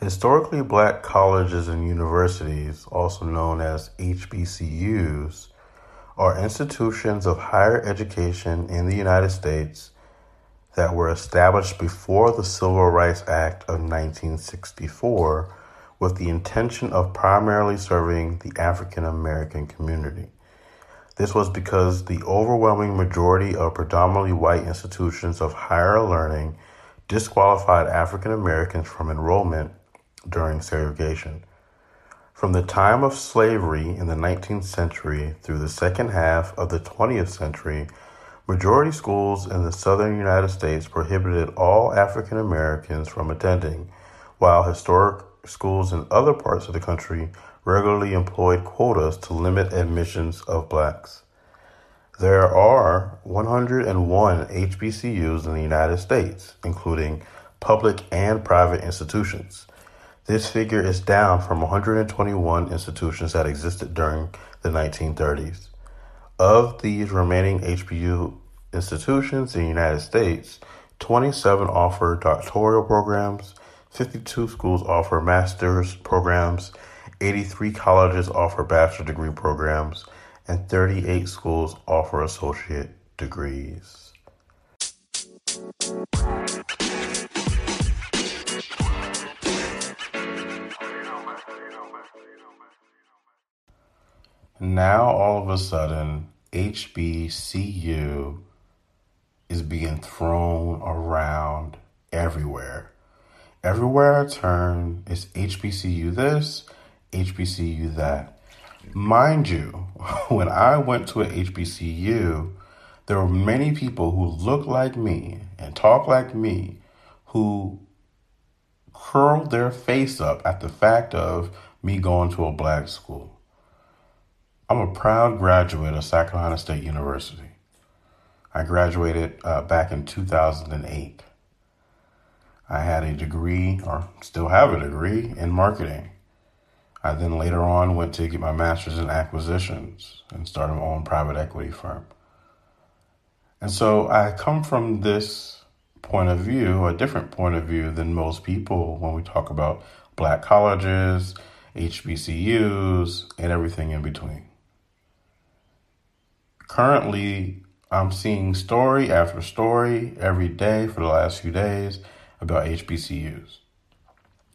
Historically black colleges and universities, also known as HBCUs, are institutions of higher education in the United States that were established before the Civil Rights Act of 1964 with the intention of primarily serving the African American community. This was because the overwhelming majority of predominantly white institutions of higher learning disqualified African Americans from enrollment during segregation. From the time of slavery in the 19th century through the second half of the 20th century, majority schools in the southern United States prohibited all African Americans from attending, while historic schools in other parts of the country regularly employed quotas to limit admissions of blacks. There are 101 HBCUs in the United States, including public and private institutions. This figure is down from 121 institutions that existed during the 1930s. Of these remaining HBCU institutions in the United States, 27 offer doctoral programs, 52 schools offer master's programs, 83 colleges offer bachelor degree programs, and 38 schools offer associate degrees. Now, all of a sudden, HBCU is being thrown around everywhere. Everywhere I turn, it's HBCU this, HBCU that. Mind you, when I went to a HBCU, there were many people who look like me and talk like me who curled their face up at the fact of me going to a black school. I'm a proud graduate of Carolina State University. I graduated uh, back in 2008. I had a degree, or still have a degree, in marketing. I then later on went to get my master's in acquisitions and started my own private equity firm. And so I come from this point of view, a different point of view than most people when we talk about black colleges, HBCUs, and everything in between. Currently, I'm seeing story after story every day for the last few days about HBCUs.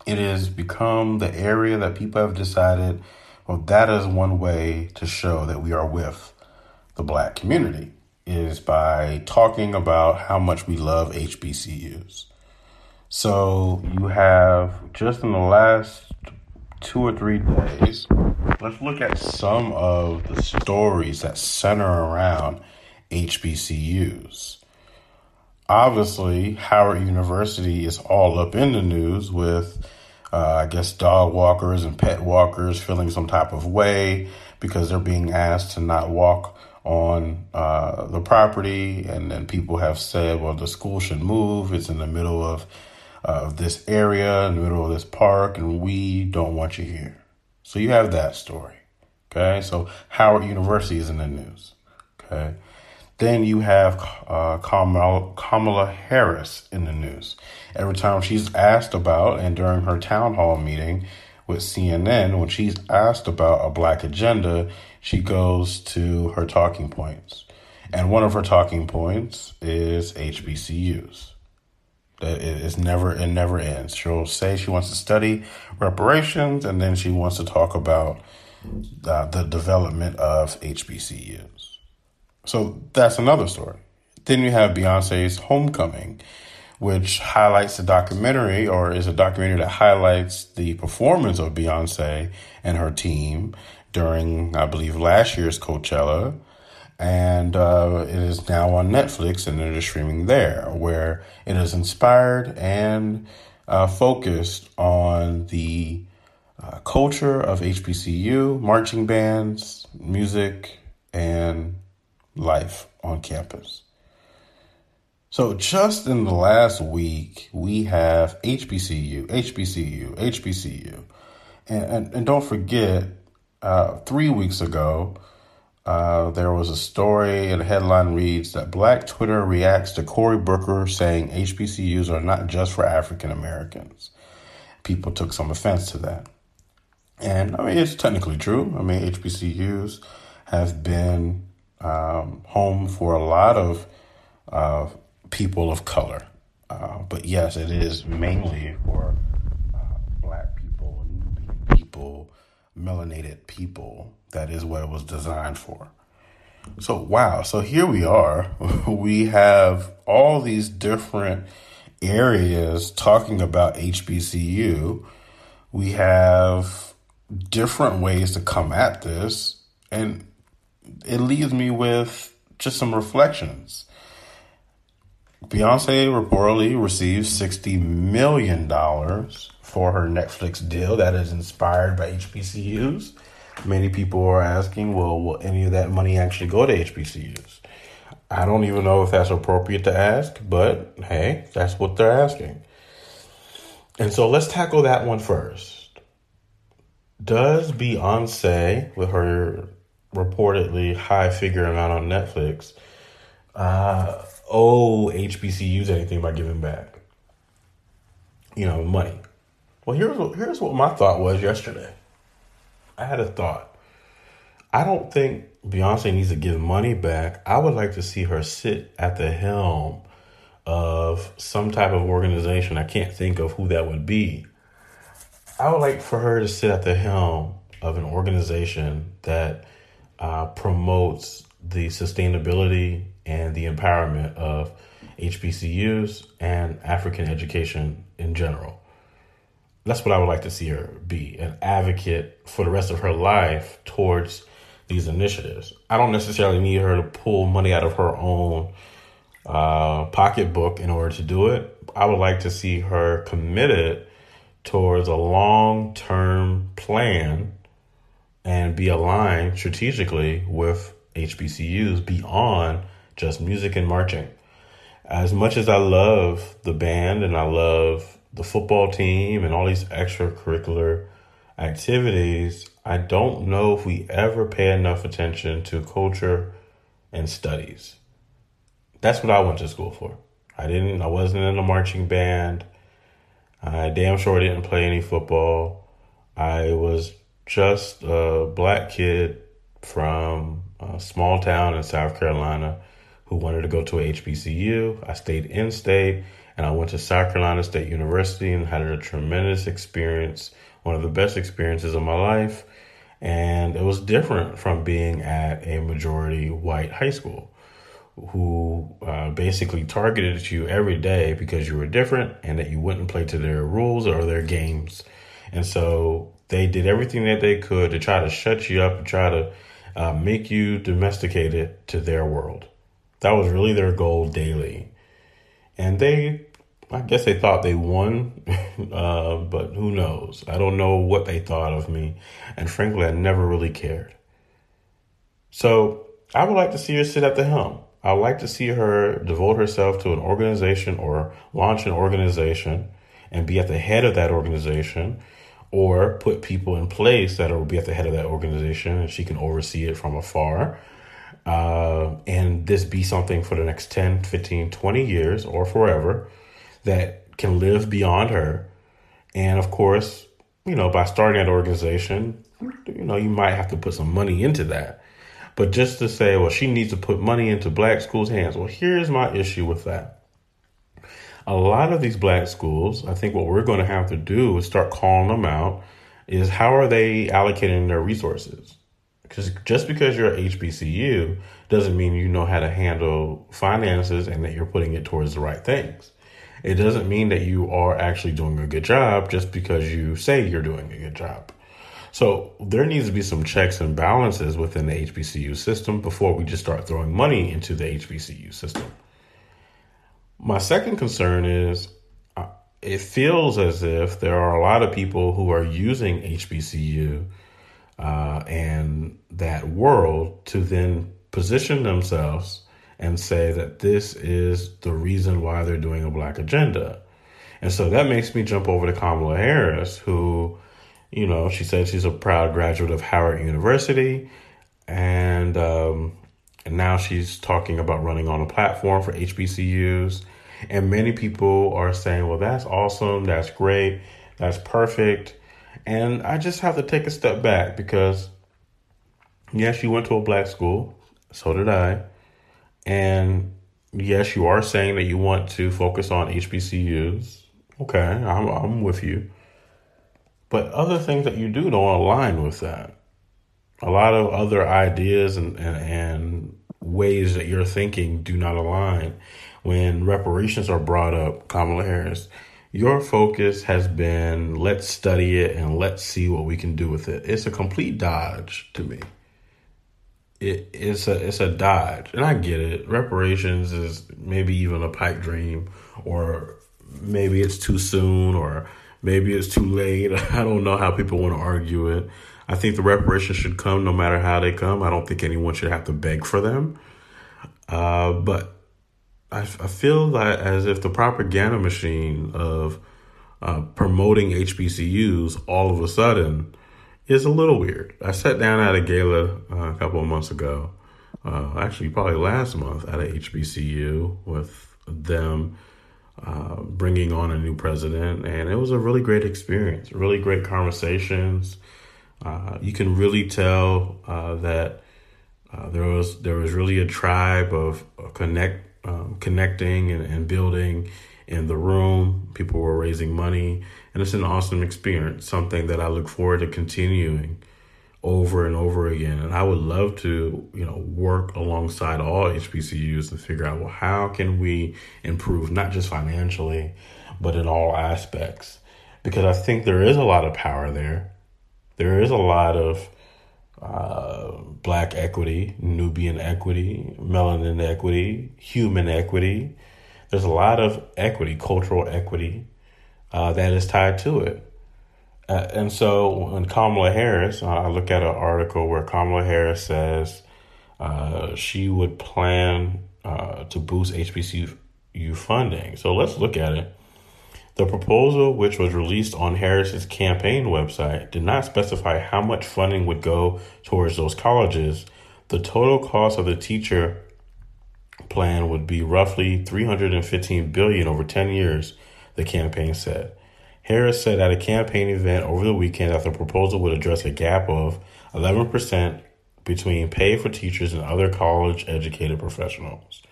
It has become the area that people have decided, well, that is one way to show that we are with the black community, is by talking about how much we love HBCUs. So you have just in the last two or three days, let's look at some of the stories that center around HBCUs. Obviously, Howard University is all up in the news with, uh, I guess, dog walkers and pet walkers feeling some type of way because they're being asked to not walk on uh, the property. And then people have said, well, the school should move. It's in the middle of, of this area, in the middle of this park, and we don't want you here. So you have that story. Okay. So Howard University is in the news. Okay. Then you have uh, Kamala, Kamala Harris in the news. Every time she's asked about, and during her town hall meeting with CNN, when she's asked about a black agenda, she goes to her talking points. And one of her talking points is HBCUs. That it is never it never ends. She'll say she wants to study reparations, and then she wants to talk about uh, the development of HBCUs. So that's another story. Then you have Beyonce's Homecoming, which highlights the documentary or is a documentary that highlights the performance of Beyonce and her team during, I believe, last year's Coachella. And uh, it is now on Netflix and it is streaming there, where it is inspired and uh, focused on the uh, culture of HBCU, marching bands, music, and life on campus. So, just in the last week, we have HBCU, HBCU, HBCU. And, and, and don't forget, uh, three weeks ago, uh, there was a story and a headline reads that Black Twitter reacts to Cory Booker saying HBCUs are not just for African Americans. people took some offense to that. And I mean, it's technically true. I mean, HBCUs have been um, home for a lot of uh, people of color. Uh, but yes, it is mainly for uh, black people, Nubian people, melanated people. That is what it was designed for. So, wow. So here we are. we have all these different areas talking about HBCU. We have different ways to come at this. And it leaves me with just some reflections. Beyonce reportedly received $60 million for her Netflix deal that is inspired by HBCUs. Many people are asking, well, will any of that money actually go to HBCUs? I don't even know if that's appropriate to ask, but hey, that's what they're asking. And so let's tackle that one first. Does Beyonce, with her reportedly high figure amount on Netflix, uh, owe HBCUs anything by giving back? You know, money. Well, here's what, here's what my thought was yesterday. I had a thought. I don't think Beyonce needs to give money back. I would like to see her sit at the helm of some type of organization. I can't think of who that would be. I would like for her to sit at the helm of an organization that uh, promotes the sustainability and the empowerment of HBCUs and African education in general. That's what I would like to see her be an advocate for the rest of her life towards these initiatives. I don't necessarily need her to pull money out of her own uh, pocketbook in order to do it. I would like to see her committed towards a long term plan and be aligned strategically with HBCUs beyond just music and marching. As much as I love the band and I love the football team and all these extracurricular activities, I don't know if we ever pay enough attention to culture and studies. That's what I went to school for. I didn't I wasn't in a marching band. I damn sure didn't play any football. I was just a black kid from a small town in South Carolina who wanted to go to a HBCU. I stayed in state and I went to South Carolina State University and had a tremendous experience, one of the best experiences of my life. And it was different from being at a majority white high school who uh, basically targeted you every day because you were different and that you wouldn't play to their rules or their games. And so they did everything that they could to try to shut you up and try to uh, make you domesticated to their world. That was really their goal daily and they I guess they thought they won, uh, but who knows? I don't know what they thought of me, and frankly, I never really cared. So I would like to see her sit at the helm. I would like to see her devote herself to an organization or launch an organization and be at the head of that organization or put people in place that will be at the head of that organization and she can oversee it from afar uh, and this be something for the next 10, 15, 20 years or forever that can live beyond her. And of course, you know, by starting that organization, you know, you might have to put some money into that. But just to say, well, she needs to put money into black schools' hands. Well, here's my issue with that. A lot of these black schools, I think what we're going to have to do is start calling them out is how are they allocating their resources? Because just because you're a HBCU doesn't mean you know how to handle finances and that you're putting it towards the right things. It doesn't mean that you are actually doing a good job just because you say you're doing a good job. So there needs to be some checks and balances within the HBCU system before we just start throwing money into the HBCU system. My second concern is uh, it feels as if there are a lot of people who are using HBCU uh, and that world to then position themselves and say that this is the reason why they're doing a black agenda. And so that makes me jump over to Kamala Harris, who, you know, she said she's a proud graduate of Howard University. And, um, and now she's talking about running on a platform for HBCUs. And many people are saying, well, that's awesome. That's great. That's perfect. And I just have to take a step back because, yes, you went to a black school. So did I. And yes, you are saying that you want to focus on HBCUs. Okay, I'm, I'm with you. But other things that you do don't align with that. A lot of other ideas and, and, and ways that you're thinking do not align. When reparations are brought up, Kamala Harris, your focus has been let's study it and let's see what we can do with it. It's a complete dodge to me. It, it's a it's a dodge, and I get it. Reparations is maybe even a pipe dream, or maybe it's too soon, or maybe it's too late. I don't know how people want to argue it. I think the reparations should come no matter how they come. I don't think anyone should have to beg for them. Uh, but I, I feel that as if the propaganda machine of uh, promoting HBCUs all of a sudden is a little weird. I sat down at a gala uh, a couple of months ago, uh, actually probably last month at a HBCU with them uh, bringing on a new president, and it was a really great experience. Really great conversations. Uh, you can really tell uh, that there was there was really a tribe of connect um, connecting and, and building in the room. People were raising money, and it's an awesome experience. Something that I look forward to continuing over and over again. And I would love to, you know, work alongside all HBCUs and figure out well how can we improve not just financially, but in all aspects. Because I think there is a lot of power there. There is a lot of uh, black equity, Nubian equity, melanin equity, human equity. There's a lot of equity, cultural equity, uh, that is tied to it. Uh, and so when Kamala Harris, I look at an article where Kamala Harris says uh, she would plan uh, to boost HBCU funding. So let's look at it. The proposal, which was released on Harris's campaign website, did not specify how much funding would go towards those colleges. The total cost of the teacher plan would be roughly 315 billion over 10 years, the campaign said. Harris said at a campaign event over the weekend that the proposal would address a gap of 11% between pay for teachers and other college educated professionals.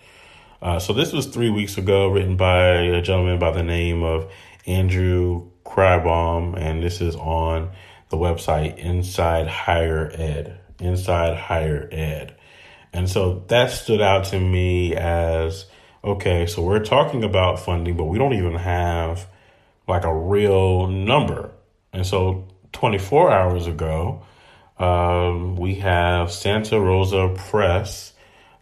Uh, so this was three weeks ago, written by a gentleman by the name of Andrew Kreighbaum, and this is on the website Inside Higher Ed. Inside Higher Ed. And so that stood out to me as okay, so we're talking about funding, but we don't even have like a real number. And so 24 hours ago, um, we have Santa Rosa Press,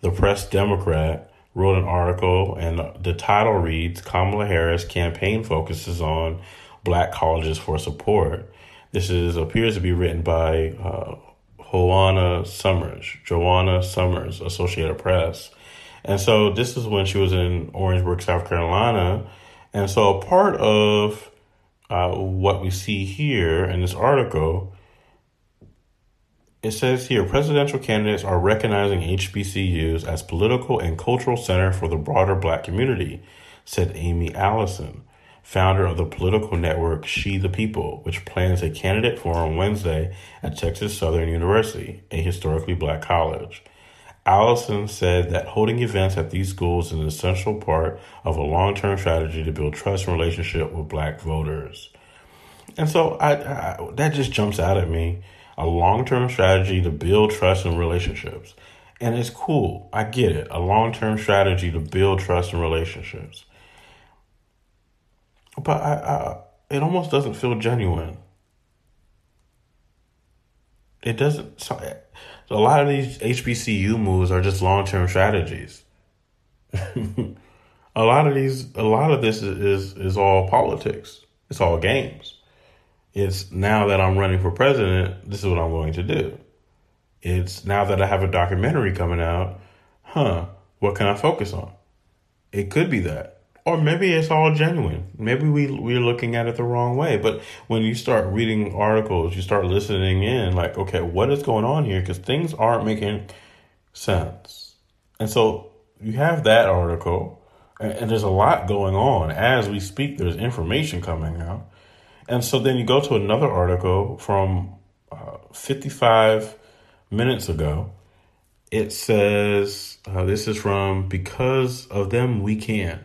the Press Democrat, wrote an article, and the title reads Kamala Harris campaign focuses on black colleges for support. This is appears to be written by uh, Juana Summers, Juana Summers, Associated Press. And so this is when she was in Orangeburg, South Carolina. And so part of uh, what we see here in this article it says here presidential candidates are recognizing HBCUs as political and cultural center for the broader black community, said Aimee Allison, founder of the political network She the People, which plans a candidate forum Wednesday at Texas Southern University, a historically black college. Allison said that holding events at these schools is an essential part of a long term strategy to build trust and relationship with black voters. And so I, I, that just jumps out at me a long term strategy to build trust and relationships. And it's cool. I get it. A long term strategy to build trust and relationships. But I, I, it almost doesn't feel genuine. It doesn't. So, a lot of these HBCU moves are just long term strategies. a lot of these, a lot of this is, is is all politics. It's all games. It's now that I'm running for president, this is what I'm going to do. It's now that I have a documentary coming out, huh, what can I focus on? It could be that. Or maybe it's all genuine. Maybe we we're looking at it the wrong way. But when you start reading articles, you start listening in, like, okay, what is going on here? Because things aren't making sense. And so you have that article, and, and there's a lot going on as we speak. There's information coming out. And so then you go to another article from uh, 55 minutes ago. It says, uh, this is from Because of Them We Can.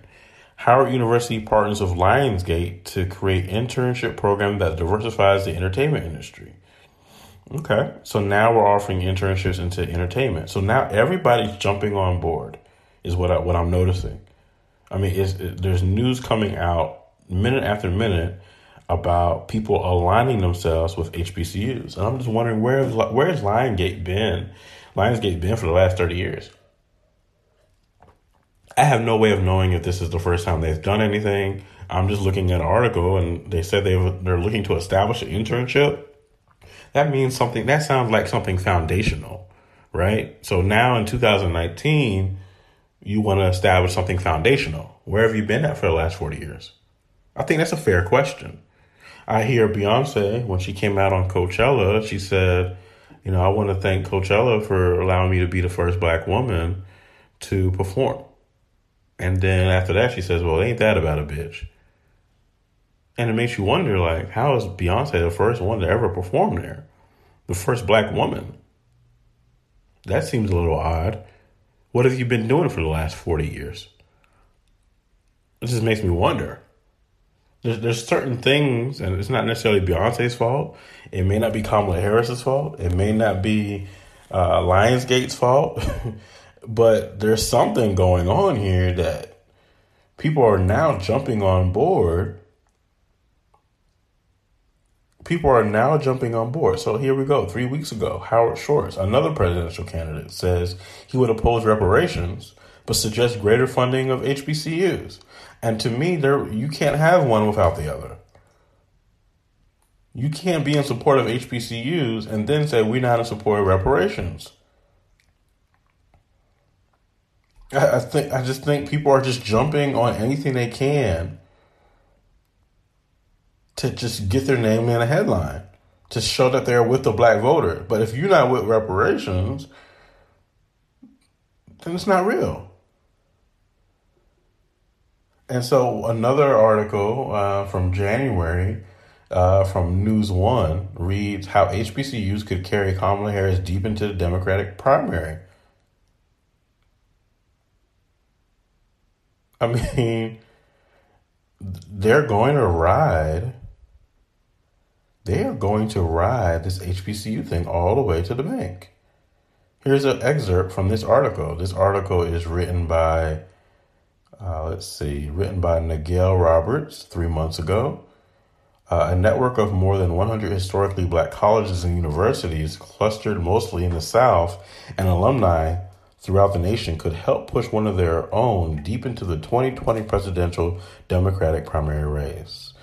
Howard University partners with Lionsgate to create internship program that diversifies the entertainment industry. Okay, so now we're offering internships into entertainment. So now everybody's jumping on board, is what I, what I'm noticing. I mean, it, there's news coming out minute after minute about people aligning themselves with HBCUs, and I'm just wondering where where's Lionsgate been? Lionsgate been for the last thirty years. I have no way of knowing if this is the first time they've done anything. I'm just looking at an article, and they said they they're looking to establish an internship. That means something. That sounds like something foundational, right? So now in 2019, you want to establish something foundational. Where have you been at for the last 40 years? I think that's a fair question. I hear Beyonce when she came out on Coachella, she said, you know, I want to thank Coachella for allowing me to be the first black woman to perform. And then after that, she says, well, ain't that about a bitch? And it makes you wonder, like, how is Beyonce the first one to ever perform there? The first black woman? That seems a little odd. What have you been doing for the last 40 years? It just makes me wonder there's, there's certain things, and it's not necessarily Beyonce's fault. It may not be Kamala Harris's fault. It may not be uh, Lionsgate's fault. but there's something going on here that people are now jumping on board. People are now jumping on board. So here we go. Three weeks ago, Howard Schultz, another presidential candidate, says he would oppose reparations, but suggest greater funding of HBCUs. And to me, there you can't have one without the other. You can't be in support of HBCUs and then say we're not in support of reparations. I, I think I just think people are just jumping on anything they can to just get their name in a headline to show that they're with the black voter. But if you're not with reparations, then it's not real. And so another article uh, from January uh, from News One reads how HBCUs could carry Kamala Harris deep into the Democratic primary. I mean, they're going to ride. They are going to ride this HBCU thing all the way to the bank. Here's an excerpt from this article. This article is written by uh, let's see, written by Nigel Roberts three months ago. Uh, a network of more than 100 historically black colleges and universities clustered mostly in the South and alumni throughout the nation could help push one of their own deep into the 2020 presidential Democratic primary race.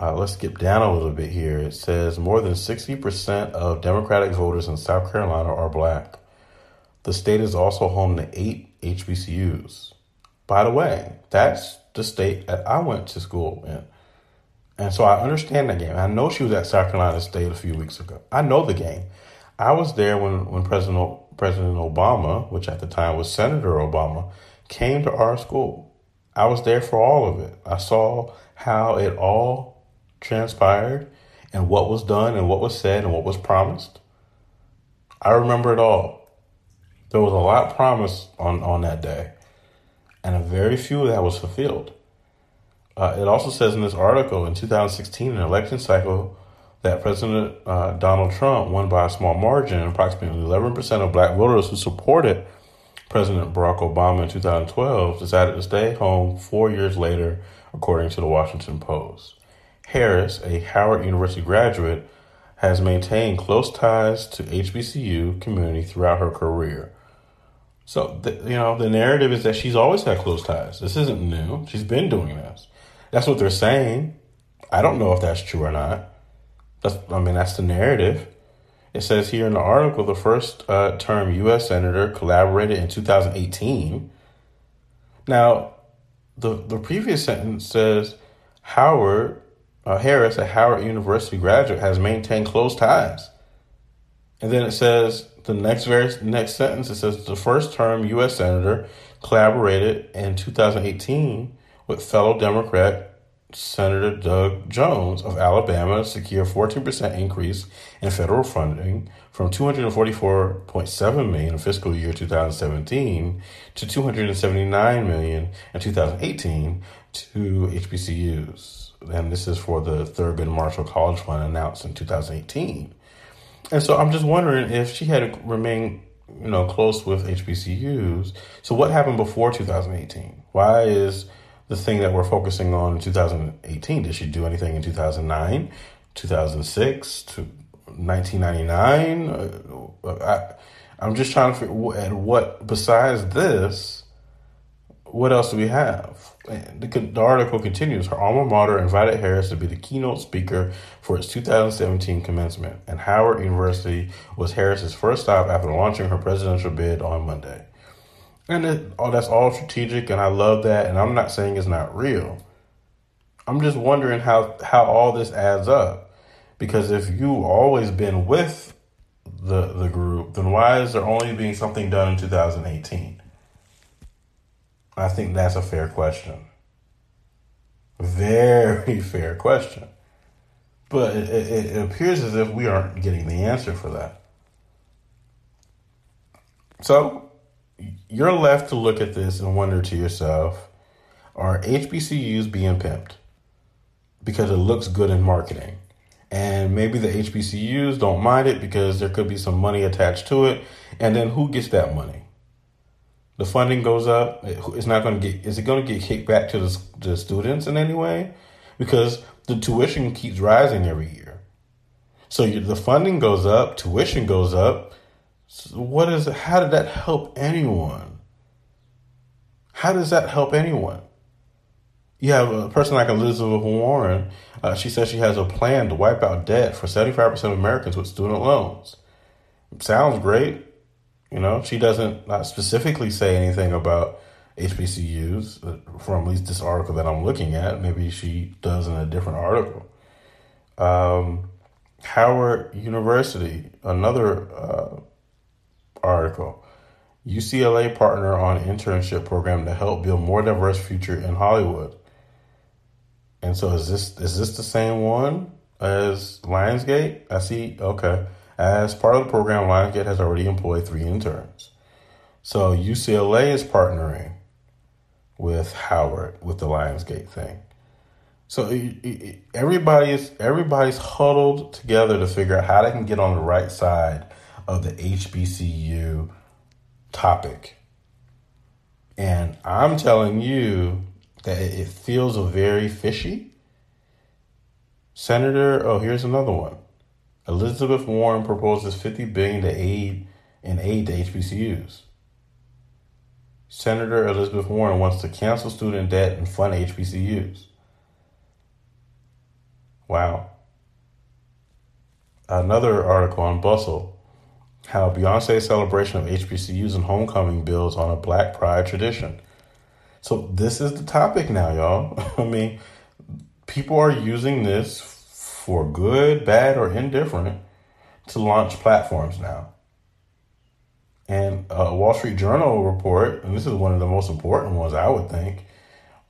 Uh, let's skip down a little bit here. It says more than 60% of Democratic voters in South Carolina are black. The state is also home to eight HBCUs. By the way, that's the state that I went to school in. And so I understand that game. I know she was at South Carolina State a few weeks ago. I know the game. I was there when, when President President Obama, which at the time was Senator Obama, came to our school. I was there for all of it. I saw how it all transpired and what was done and what was said and what was promised. I remember it all. There was a lot promised on, on that day and a very few of that was fulfilled. Uh, it also says in this article in 2016, an election cycle, that President uh, Donald Trump won by a small margin. Approximately 11% of black voters who supported President Barack Obama in 2012 decided to stay home four years later, according to the Washington Post. Harris, a Howard University graduate, has maintained close ties to HBCU community throughout her career. So, the, you know, the narrative is that she's always had close ties. This isn't new. She's been doing this. That's what they're saying. I don't know if that's true or not. That's, I mean, that's the narrative. It says here in the article the first uh, term U.S. Senator collaborated in 2018. Now, the, the previous sentence says Howard uh, Harris, a Howard University graduate, has maintained close ties. And then it says the next very next sentence it says the first term U.S. senator collaborated in 2018 with fellow Democrat Senator Doug Jones of Alabama to secure 14% increase in federal funding from 244.7 million in fiscal year 2017 to 279 million in 2018 to HBCUs. And this is for the Thurgood Marshall College Fund announced in 2018. And so I'm just wondering if she had remained, you know, close with HBCUs. So what happened before 2018? Why is the thing that we're focusing on in 2018. Did she do anything in 2009, 2006, to 1999? Uh, I, I'm just trying to figure at what, besides this, what else do we have? The, the, article continues. Her alma mater invited Harris to be the keynote speaker for its 2017 commencement, and Howard University was Harris's first stop after launching her presidential bid on Monday. And it, oh, that's all strategic, and I love that. And I'm not saying it's not real. I'm just wondering how how all this adds up, because if you always been with the the group, then why is there only being something done in 2018? I think that's a fair question. Very fair question. But it, it, it appears as if we aren't getting the answer for that. So you're left to look at this and wonder to yourself, are HBCUs being pimped? Because it looks good in marketing. And maybe the HBCUs don't mind it because there could be some money attached to it. And then who gets that money? The funding goes up. It's not going to get, is it going to get kicked back to the, the students in any way? Because the tuition keeps rising every year. So the funding goes up, tuition goes up, so what is how did that help anyone? How does that help anyone? You have a person like Elizabeth Warren. Uh, she says she has a plan to wipe out debt for 75% of Americans with student loans. Sounds great. You know, she doesn't not specifically say anything about HBCUs uh, from at least this article that I'm looking at. Maybe she does in a different article. Um, Howard University, another uh, article. UCLA partner on internship program to help build more diverse future in Hollywood. And so is this is this the same one as Lionsgate? I see. Okay. As part of the program, Lionsgate has already employed three interns. So UCLA is partnering with Howard with the Lionsgate thing. So everybody is everybody's huddled together to figure out how they can get on the right side of the HBCU topic. And I'm telling you that it feels very fishy. Senator, oh, here's another one. Elizabeth Warren proposes 50 billion to aid in aid to HBCUs. Senator Elizabeth Warren wants to cancel student debt and fund HBCUs. Wow. Another article on Bustle how Beyonce's celebration of HBCUs and homecoming builds on a black pride tradition. So this is the topic now, y'all. I mean, people are using this for good, bad, or indifferent to launch platforms now. And a Wall Street Journal report, and this is one of the most important ones, I would think,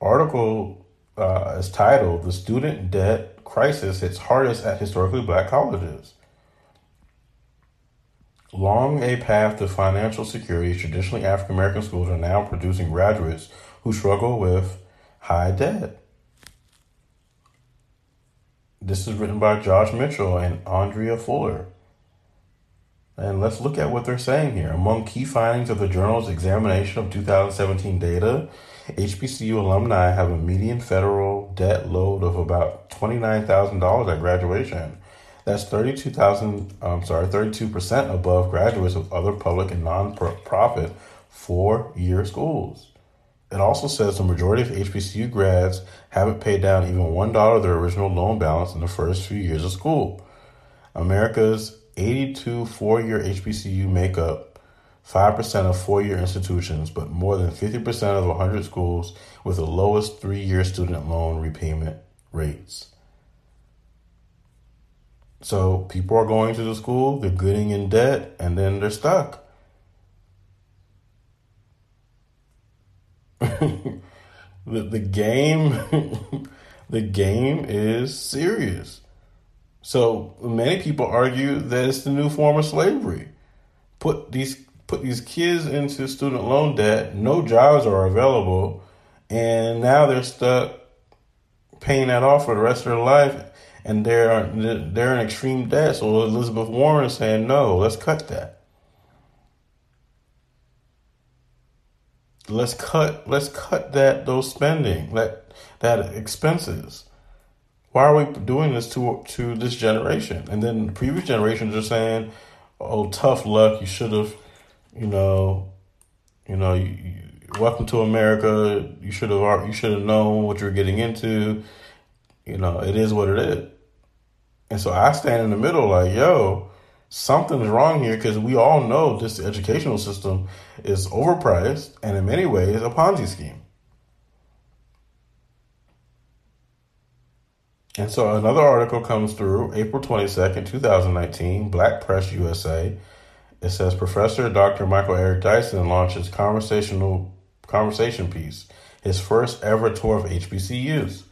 article uh, is titled "The Student Debt Crisis Hits Hardest at Historically Black Colleges." Long a path to financial security, traditionally African American schools are now producing graduates who struggle with high debt. This is written by Josh Mitchell and Andrea Fuller. And let's look at what they're saying here. Among key findings of the journal's examination of 2017 data, HBCU alumni have a median federal debt load of about $29,000 at graduation that's 32,000, I'm sorry, 32% above graduates of other public and non-profit four-year schools. It also says the majority of HBCU grads haven't paid down even $1 of their original loan balance in the first few years of school. America's 82 four-year HBCU make up 5% of four-year institutions, but more than 50% of 100 schools with the lowest three-year student loan repayment rates. So people are going to the school, they're getting in debt, and then they're stuck. the, the game the game is serious. So many people argue that it's the new form of slavery. Put these put these kids into student loan debt, no jobs are available, and now they're stuck paying that off for the rest of their life and they're they're in extreme debt. So Elizabeth Warren is saying, no, let's cut that. Let's cut let's cut that those spending that that expenses. Why are we doing this to to this generation? And then the previous generations are saying, "Oh, tough luck. You should have, you know, you know, you, you, welcome to America. You should have you should have known what you're getting into. You know, it is what it is." And so I stand in the middle, like, yo, something's wrong here because we all know this educational system is overpriced and in many ways a Ponzi scheme. And so another article comes through April 22nd, 2019, Black Press USA. It says Professor Dr. Michael Eric Dyson launches conversational conversation piece, his first ever tour of HBCUs.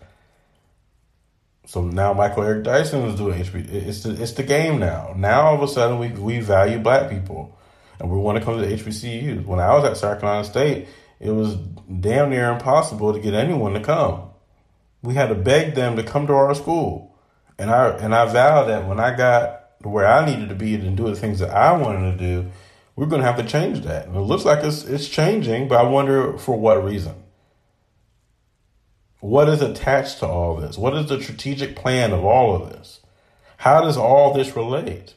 So now Michael Eric Dyson is doing HB. It's the, it's the game now. Now all of a sudden we, we value black people and we want to come to the HBCUs. When I was at South Carolina State, it was damn near impossible to get anyone to come. We had to beg them to come to our school. And I and I vowed that when I got to where I needed to be and do the things that I wanted to do, we're going to have to change that. And it looks like it's it's changing, but I wonder for what reason. What is attached to all this? What is the strategic plan of all of this? How does all this relate?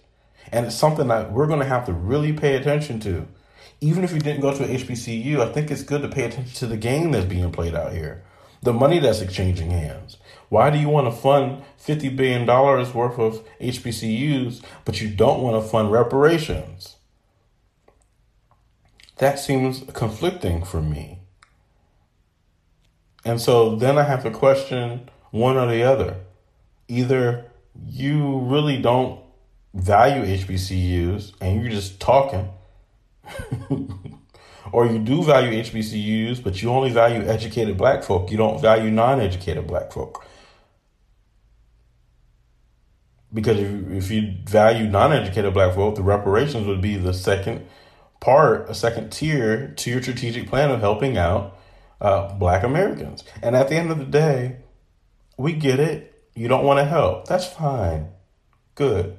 And it's something that we're going to have to really pay attention to. Even if you didn't go to an HBCU, I think it's good to pay attention to the game that's being played out here, the money that's exchanging hands. Why do you want to fund $50 billion worth of HBCUs, but you don't want to fund reparations? That seems conflicting for me. And so then I have to question one or the other. Either you really don't value HBCUs and you're just talking, or you do value HBCUs, but you only value educated black folk. You don't value non educated black folk. Because if, if you value non educated black folk, the reparations would be the second part, a second tier to your strategic plan of helping out uh, black Americans. And at the end of the day, we get it. You don't want to help. That's fine. Good.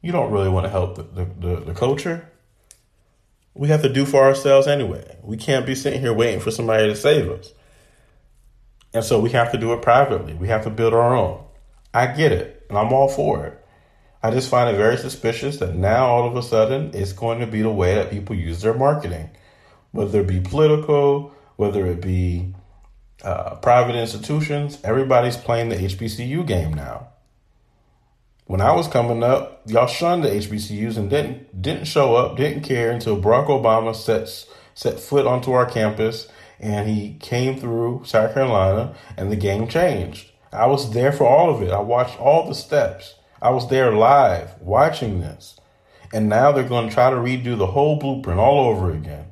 You don't really want to help the, the, the, the culture. We have to do for ourselves anyway. We can't be sitting here waiting for somebody to save us. And so we have to do it privately. We have to build our own. I get it, and I'm all for it. I just find it very suspicious that now all of a sudden it's going to be the way that people use their marketing, whether it be political, whether it be uh, private institutions, everybody's playing the HBCU game now. When I was coming up, y'all shunned the HBCUs and didn't didn't show up, didn't care until Barack Obama set set foot onto our campus and he came through South Carolina and the game changed. I was there for all of it. I watched all the steps. I was there live watching this. And now they're going to try to redo the whole blueprint all over again.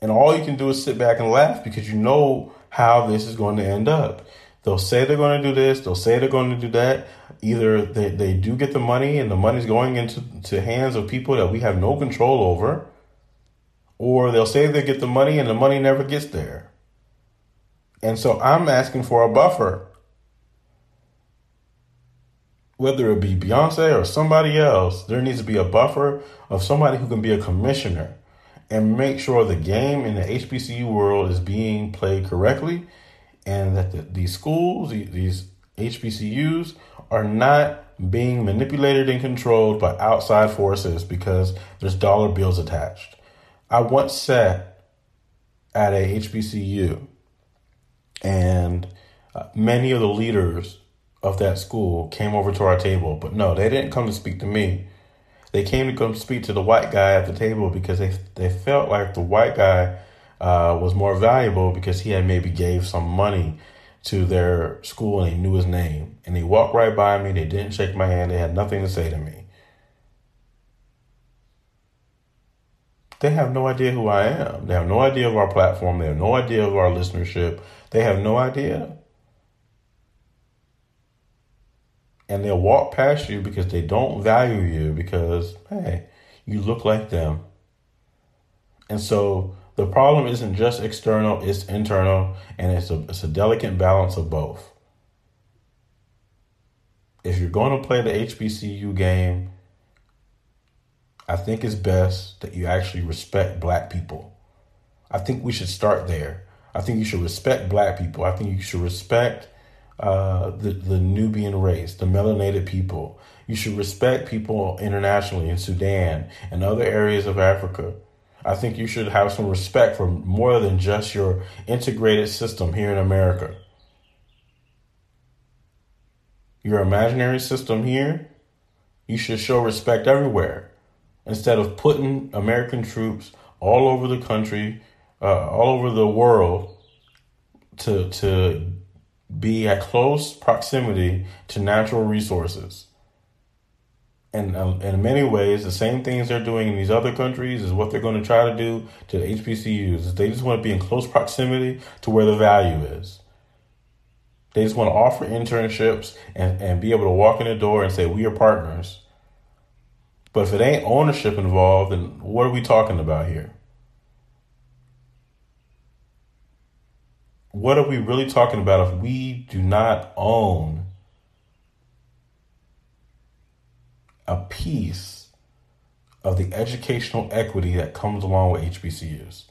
And all you can do is sit back and laugh because you know how this is going to end up. They'll say they're going to do this, they'll say they're going to do that. Either they, they do get the money and the money's going into to hands of people that we have no control over, or they'll say they get the money and the money never gets there. And so I'm asking for a buffer. Whether it be Beyonce or somebody else, there needs to be a buffer of somebody who can be a commissioner and make sure the game in the HBCU world is being played correctly and that the, these schools, these HBCUs, are not being manipulated and controlled by outside forces because there's dollar bills attached. I once sat at a HBCU and uh, many of the leaders of that school came over to our table, but no, they didn't come to speak to me. They came to come speak to the white guy at the table because they they felt like the white guy uh, was more valuable because he had maybe gave some money to their school and he knew his name. And they walked right by me. They didn't shake my hand. They had nothing to say to me. They have no idea who I am. They have no idea of our platform. They have no idea of our listenership. They have no idea. And they'll walk past you because they don't value you because, hey, you look like them. And so the problem isn't just external, it's internal, and it's a, it's a delicate balance of both. If you're going to play the HBCU game, I think it's best that you actually respect black people. I think we should start there. I think you should respect black people. I think you should respect uh, the, the Nubian race, the melanated people. You should respect people internationally in Sudan and other areas of Africa. I think you should have some respect for more than just your integrated system here in America. Your imaginary system here, you should show respect everywhere instead of putting American troops all over the country, uh, all over the world to to be at close proximity to natural resources. And uh, in many ways, the same things they're doing in these other countries is what they're going to try to do to HBCUs. They just want to be in close proximity to where the value is. They just want to offer internships and, and be able to walk in the door and say, We are partners. But if it ain't ownership involved, then what are we talking about here? What are we really talking about if we do not own a piece of the educational equity that comes along with HBCUs?